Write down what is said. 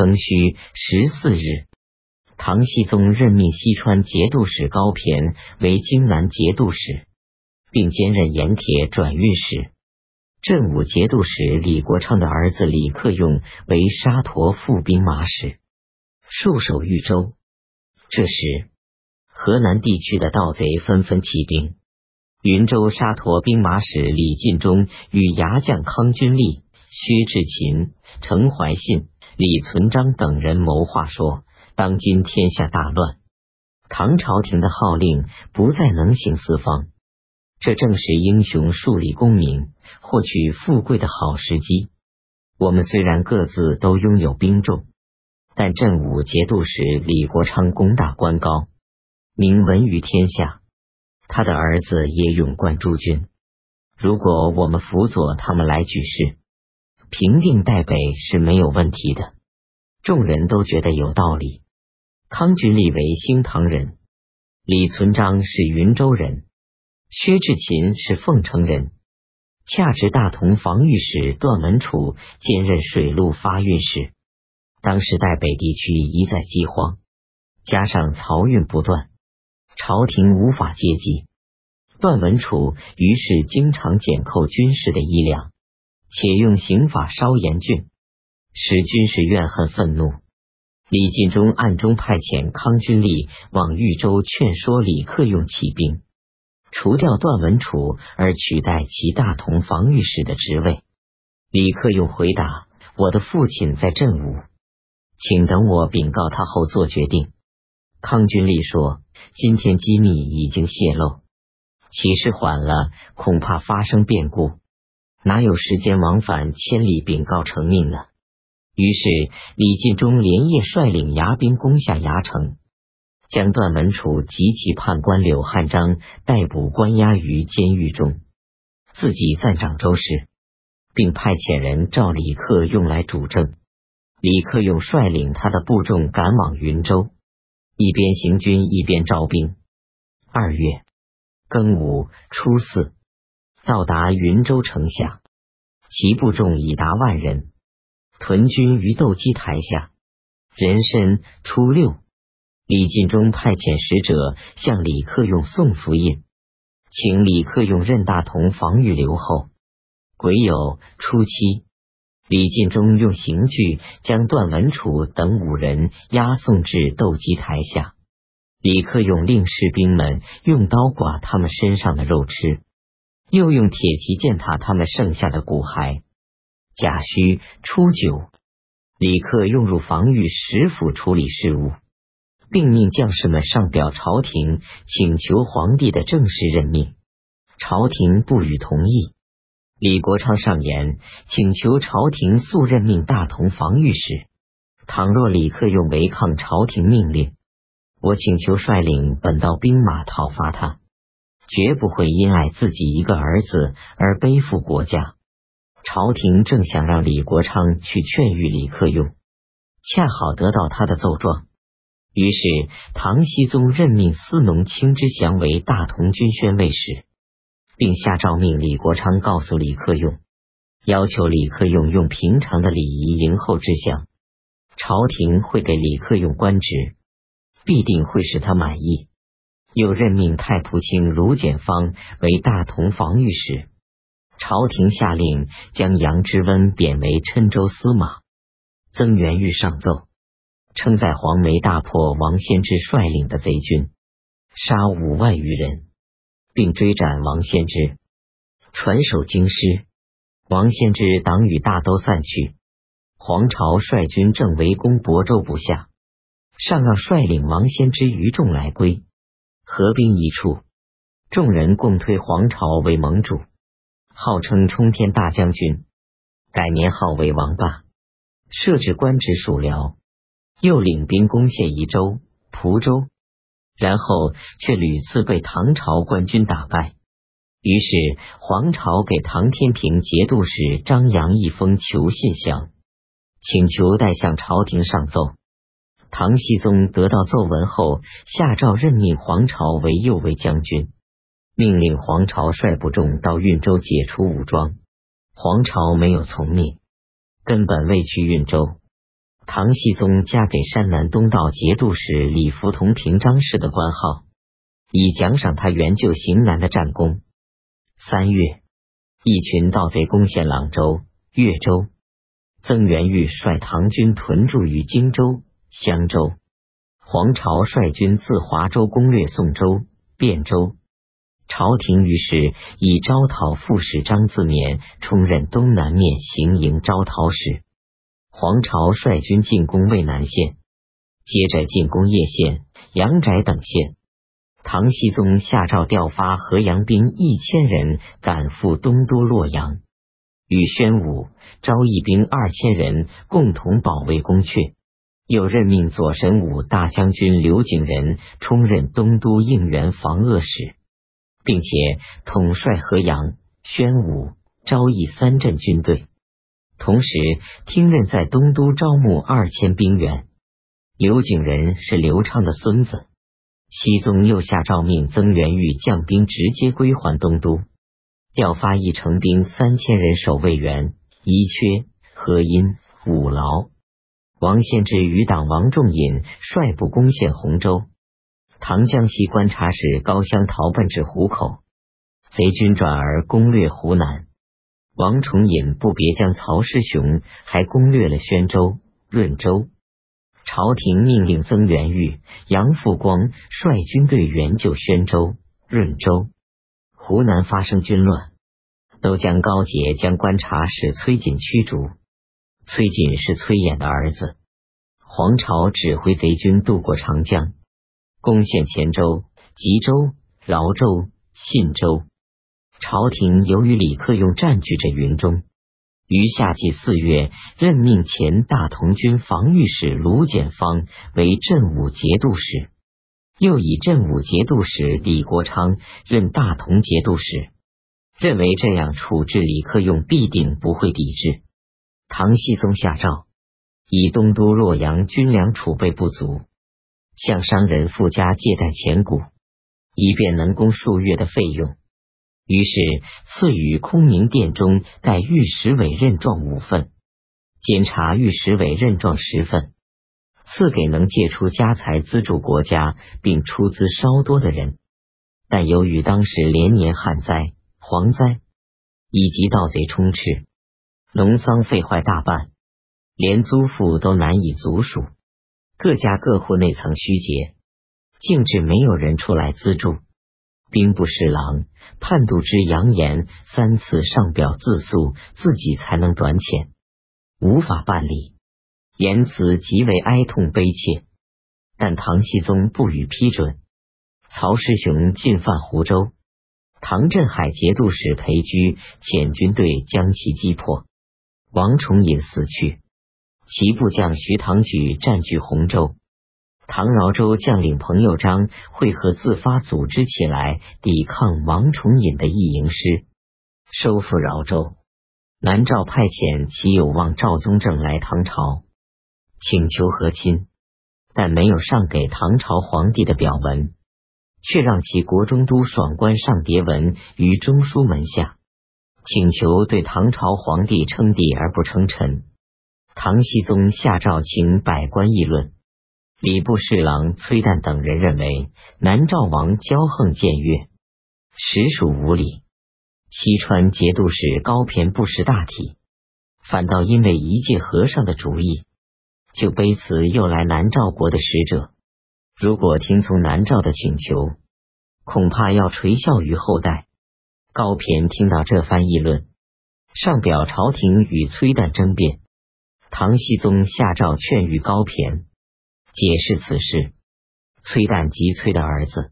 庚戌十四日，唐僖宗任命西川节度使高骈为荆南节度使，并兼任盐铁转运使。镇武节度使李国昌的儿子李克用为沙陀副兵马使，戍守豫州。这时，河南地区的盗贼纷纷起兵。云州沙陀兵马使李进忠与牙将康君立、薛志勤、程怀信、李存璋等人谋划说：“当今天下大乱，唐朝廷的号令不再能行四方，这正是英雄树立功名、获取富贵的好时机。我们虽然各自都拥有兵众，但镇武节度使李国昌功大官高，名闻于天下。”他的儿子也勇冠诸军。如果我们辅佐他们来举事，平定代北是没有问题的。众人都觉得有道理。康君立为兴唐人，李存璋是云州人，薛志勤是凤城人，恰值大同防御使段文楚兼任水陆发运使。当时代北地区一再饥荒，加上漕运不断。朝廷无法接济，段文楚于是经常减扣军士的衣粮，且用刑法稍严峻，使军士怨恨愤怒。李进忠暗中派遣康君立往豫州劝说李克用起兵，除掉段文楚，而取代其大同防御使的职位。李克用回答：“我的父亲在镇武，请等我禀告他后做决定。”康君立说。今天机密已经泄露，起事缓了，恐怕发生变故，哪有时间往返千里禀告成命呢？于是李进忠连夜率领牙兵攻下牙城，将段文楚及其判官柳汉章逮捕关押于监狱中，自己暂掌州事，并派遣人召李克用来主政。李克用率领他的部众赶往云州。一边行军一边招兵。二月庚午初四，到达云州城下，其部众已达万人，屯军于斗鸡台下。壬申初六，李进忠派遣使者向李克用送符印，请李克用任大同防御留后。癸酉初七。李进忠用刑具将段文楚等五人押送至斗鸡台下，李克用令士兵们用刀剐他们身上的肉吃，又用铁骑践踏他们剩下的骨骸。贾诩初九，李克用入防御使府处理事务，并命将士们上表朝廷，请求皇帝的正式任命。朝廷不予同意。李国昌上言，请求朝廷速任命大同防御使。倘若李克用违抗朝廷命令，我请求率领本道兵马讨伐他，绝不会因爱自己一个儿子而背负国家。朝廷正想让李国昌去劝谕李克用，恰好得到他的奏状，于是唐僖宗任命司农卿之祥为大同军宣慰使。并下诏命李国昌告诉李克用，要求李克用用平常的礼仪迎候之相，朝廷会给李克用官职，必定会使他满意。又任命太仆卿卢简方为大同防御使，朝廷下令将杨之温贬为郴州司马。曾元玉上奏，称在黄梅大破王先之率领的贼军，杀五万余人。并追斩王献之，传首京师。王献之党羽大都散去。黄巢率军正围攻亳州不下，上让率领王献之余众来归，合兵一处。众人共推黄巢为盟主，号称冲天大将军，改年号为王霸，设置官职属辽。又领兵攻陷宜州、蒲州。然后却屡次被唐朝官军打败，于是黄巢给唐天平节度使张扬一封求信箱，请求代向朝廷上奏。唐僖宗得到奏文后，下诏任命黄巢为右卫将军，命令黄巢率部众到运州解除武装。黄巢没有从命，根本未去运州。唐僖宗加给山南东道节度使李福同平章事的官号，以奖赏他援救行南的战功。三月，一群盗贼攻陷朗州、越州，曾元玉率唐军屯驻于荆州、襄州。黄巢率军自华州攻略宋州、汴州。朝廷于是以招讨副使张自勉充任东南面行营招讨使。黄巢率军进攻渭南县，接着进攻叶县、阳翟等县。唐僖宗下诏调发河阳兵一千人赶赴东都洛阳，与宣武、昭义兵二千人共同保卫宫阙。又任命左神武大将军刘景仁充任东都应援防恶使，并且统帅河阳、宣武、昭义三镇军队。同时，听任在东都招募二千兵员。刘景仁是刘畅的孙子。熙宗又下诏命曾元玉将兵直接归还东都，调发一城兵三千人守卫员伊阙、河阴、五劳。王献之余党王仲隐率部攻陷洪州。唐江西观察使高香逃奔至湖口，贼军转而攻略湖南。王重隐不别将曹师雄，还攻略了宣州、润州。朝廷命令曾元玉、杨复光率军队援救宣州、润州。湖南发生军乱，都将高杰将观察使崔瑾驱逐。崔瑾是崔琰的儿子。黄巢指挥贼军渡过长江，攻陷黔州、吉州、饶州、信州。朝廷由于李克用占据着云中，于夏季四月任命前大同军防御使卢简方为镇武节度使，又以镇武节度使李国昌任大同节度使，认为这样处置李克用必定不会抵制。唐僖宗下诏，以东都洛阳军粮储备不足，向商人富家借贷钱谷，以便能供数月的费用。于是赐予空明殿中带御史委任状五份，监察御史委任状十份，赐给能借出家财资助国家并出资稍多的人。但由于当时连年旱灾、蝗灾以及盗贼充斥，农桑废坏大半，连租户都难以足数，各家各户内曾虚节，竟至没有人出来资助。兵部侍郎判度之扬言三次上表自诉，自己才能短浅，无法办理，言辞极为哀痛悲切。但唐僖宗不予批准。曹师雄进犯湖州，唐镇海节度使裴居遣军队将其击破。王重隐死去，其部将徐唐举占据洪州。唐饶州将领彭佑章会合自发组织起来抵抗王重隐的义营师，收复饶州。南诏派遣其有望赵宗正来唐朝，请求和亲，但没有上给唐朝皇帝的表文，却让其国中都爽官上牒文于中书门下，请求对唐朝皇帝称帝而不称臣。唐僖宗下诏请百官议论。礼部侍郎崔旦等人认为南诏王骄横僭越，实属无礼。西川节度使高骈不识大体，反倒因为一介和尚的主意，就卑辞又来南诏国的使者。如果听从南诏的请求，恐怕要垂笑于后代。高骈听到这番议论，上表朝廷与崔旦争辩。唐僖宗下诏劝谕高骈。解释此事，崔旦即崔的儿子，